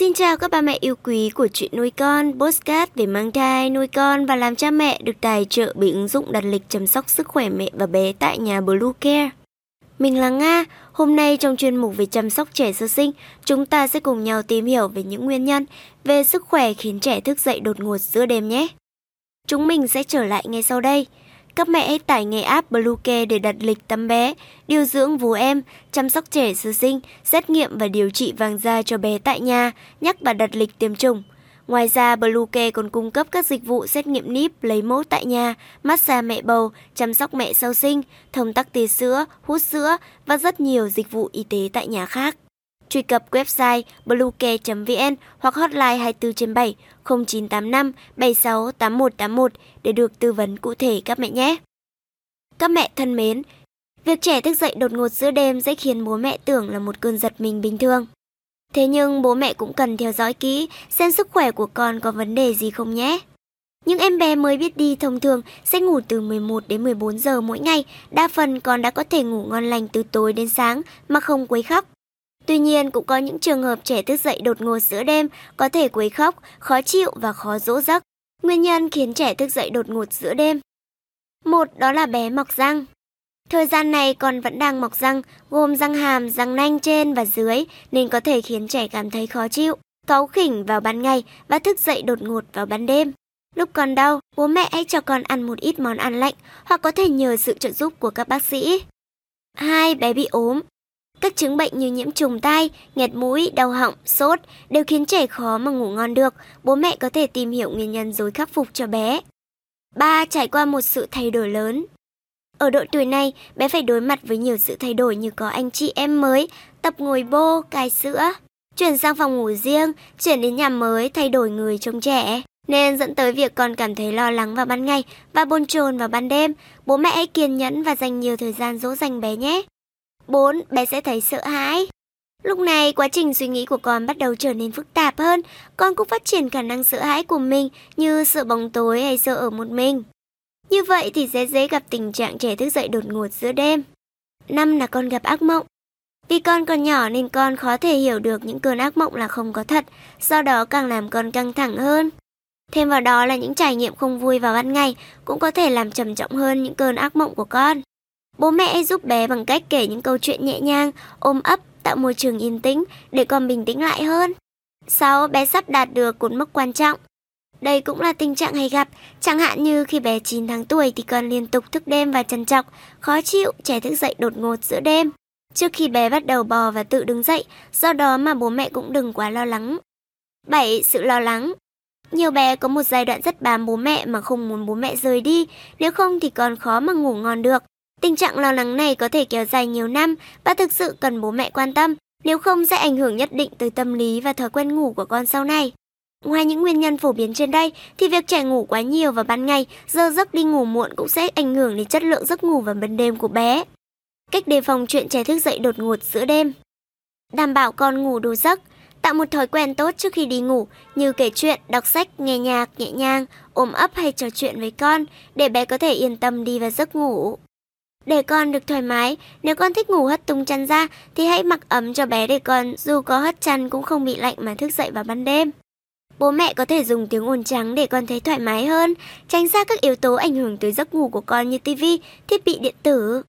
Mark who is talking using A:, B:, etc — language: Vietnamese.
A: Xin chào các bà mẹ yêu quý của chuyện nuôi con, postcard về mang thai, nuôi con và làm cha mẹ được tài trợ bởi ứng dụng đặt lịch chăm sóc sức khỏe mẹ và bé tại nhà Blue Care. Mình là Nga, hôm nay trong chuyên mục về chăm sóc trẻ sơ sinh, chúng ta sẽ cùng nhau tìm hiểu về những nguyên nhân về sức khỏe khiến trẻ thức dậy đột ngột giữa đêm nhé. Chúng mình sẽ trở lại ngay sau đây. Các mẹ hãy tải ngay app Bluecare để đặt lịch tắm bé, điều dưỡng vú em, chăm sóc trẻ sơ sinh, xét nghiệm và điều trị vàng da cho bé tại nhà, nhắc và đặt lịch tiêm chủng. Ngoài ra, Bluecare còn cung cấp các dịch vụ xét nghiệm níp, lấy mẫu tại nhà, massage mẹ bầu, chăm sóc mẹ sau sinh, thông tắc tia sữa, hút sữa và rất nhiều dịch vụ y tế tại nhà khác. Truy cập website bluecare.vn hoặc hotline 24 trên 7 0985 76 8181 để được tư vấn cụ thể các mẹ nhé. Các mẹ thân mến, việc trẻ thức dậy đột ngột giữa đêm sẽ khiến bố mẹ tưởng là một cơn giật mình bình thường. Thế nhưng bố mẹ cũng cần theo dõi kỹ xem sức khỏe của con có vấn đề gì không nhé. Những em bé mới biết đi thông thường sẽ ngủ từ 11 đến 14 giờ mỗi ngày, đa phần con đã có thể ngủ ngon lành từ tối đến sáng mà không quấy khóc. Tuy nhiên cũng có những trường hợp trẻ thức dậy đột ngột giữa đêm có thể quấy khóc, khó chịu và khó dỗ giấc. Nguyên nhân khiến trẻ thức dậy đột ngột giữa đêm. Một đó là bé mọc răng. Thời gian này còn vẫn đang mọc răng, gồm răng hàm, răng nanh trên và dưới nên có thể khiến trẻ cảm thấy khó chịu, cáu khỉnh vào ban ngày và thức dậy đột ngột vào ban đêm. Lúc còn đau, bố mẹ hãy cho con ăn một ít món ăn lạnh hoặc có thể nhờ sự trợ giúp của các bác sĩ. 2. Bé bị ốm. Các chứng bệnh như nhiễm trùng tai, nghẹt mũi, đau họng, sốt đều khiến trẻ khó mà ngủ ngon được. Bố mẹ có thể tìm hiểu nguyên nhân rồi khắc phục cho bé. 3. Trải qua một sự thay đổi lớn. Ở độ tuổi này, bé phải đối mặt với nhiều sự thay đổi như có anh chị em mới, tập ngồi bô, cai sữa, chuyển sang phòng ngủ riêng, chuyển đến nhà mới, thay đổi người trông trẻ. Nên dẫn tới việc con cảm thấy lo lắng vào ban ngày và bồn chồn vào ban đêm. Bố mẹ hãy kiên nhẫn và dành nhiều thời gian dỗ dành bé nhé. 4. Bé sẽ thấy sợ hãi. Lúc này, quá trình suy nghĩ của con bắt đầu trở nên phức tạp hơn. Con cũng phát triển khả năng sợ hãi của mình như sợ bóng tối hay sợ ở một mình. Như vậy thì sẽ dễ gặp tình trạng trẻ thức dậy đột ngột giữa đêm. Năm là con gặp ác mộng. Vì con còn nhỏ nên con khó thể hiểu được những cơn ác mộng là không có thật, do đó càng làm con căng thẳng hơn. Thêm vào đó là những trải nghiệm không vui vào ban ngày cũng có thể làm trầm trọng hơn những cơn ác mộng của con. Bố mẹ giúp bé bằng cách kể những câu chuyện nhẹ nhàng, ôm ấp, tạo môi trường yên tĩnh để con bình tĩnh lại hơn. 6. Bé sắp đạt được cột mốc quan trọng. Đây cũng là tình trạng hay gặp, chẳng hạn như khi bé 9 tháng tuổi thì con liên tục thức đêm và trằn trọc, khó chịu, trẻ thức dậy đột ngột giữa đêm. Trước khi bé bắt đầu bò và tự đứng dậy, do đó mà bố mẹ cũng đừng quá lo lắng. 7. Sự lo lắng nhiều bé có một giai đoạn rất bám bố mẹ mà không muốn bố mẹ rời đi, nếu không thì còn khó mà ngủ ngon được. Tình trạng lo lắng này có thể kéo dài nhiều năm và thực sự cần bố mẹ quan tâm, nếu không sẽ ảnh hưởng nhất định tới tâm lý và thói quen ngủ của con sau này. Ngoài những nguyên nhân phổ biến trên đây thì việc trẻ ngủ quá nhiều vào ban ngày, giờ giấc đi ngủ muộn cũng sẽ ảnh hưởng đến chất lượng giấc ngủ vào ban đêm của bé. Cách đề phòng chuyện trẻ thức dậy đột ngột giữa đêm. Đảm bảo con ngủ đủ giấc, tạo một thói quen tốt trước khi đi ngủ như kể chuyện, đọc sách, nghe nhạc nhẹ nhàng, ôm ấp hay trò chuyện với con để bé có thể yên tâm đi vào giấc ngủ. Để con được thoải mái, nếu con thích ngủ hất tung chăn ra thì hãy mặc ấm cho bé để con dù có hất chăn cũng không bị lạnh mà thức dậy vào ban đêm. Bố mẹ có thể dùng tiếng ồn trắng để con thấy thoải mái hơn, tránh xa các yếu tố ảnh hưởng tới giấc ngủ của con như tivi, thiết bị điện tử.